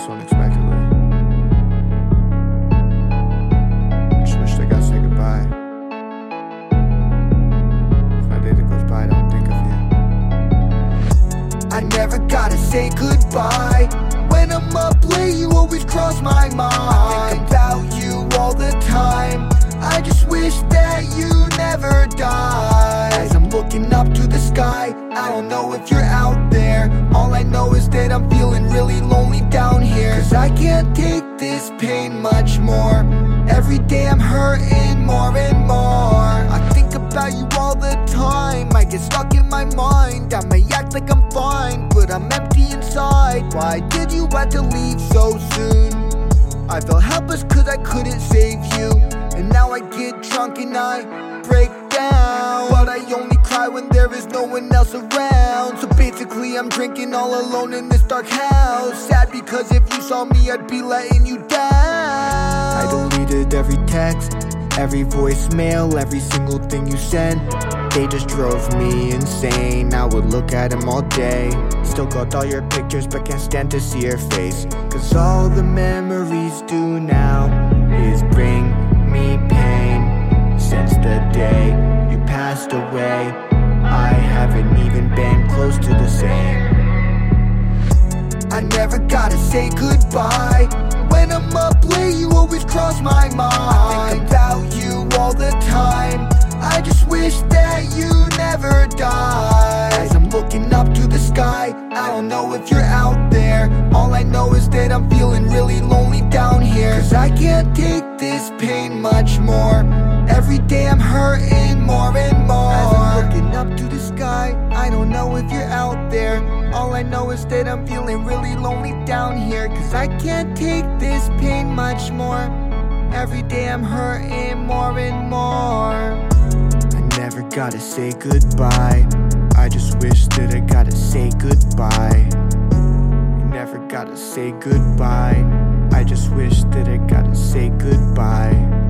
unexpectedly. I just wish I got to say goodbye. That goes by, I don't think of you. I never gotta say goodbye. When I'm up late, you always cross my mind. I think about you all the time. I just wish that you never die. As I'm looking up to the sky, I don't know if you're out there. All I know is that I'm feeling really lonely I'm hurting more and more. I think about you all the time. I get stuck in my mind. I may act like I'm fine, but I'm empty inside. Why did you have to leave so soon? I felt helpless cause I couldn't save you. And now I get drunk and I break down. But I only cry when there is no one else around. So basically, I'm drinking all alone in this dark house. Sad because if you saw me, I'd be letting you down. I every text, every voicemail, every single thing you sent. They just drove me insane. I would look at them all day. Still got all your pictures, but can't stand to see your face. Cause all the memories do now is bring me pain. Since the day you passed away, I haven't even been close to the same. I never gotta say goodbye. When I'm up late, you always don't know if you're out there. All I know is that I'm feeling really lonely down here. Cause I can't take this pain much more. Every day I'm hurting more and more. As I'm looking up to the sky, I don't know if you're out there. All I know is that I'm feeling really lonely down here. Cause I can't take this pain much more. Every day I'm hurting more and more. I never gotta say goodbye. I just wish that I gotta say goodbye. Gotta say goodbye. I just wish that I gotta say goodbye.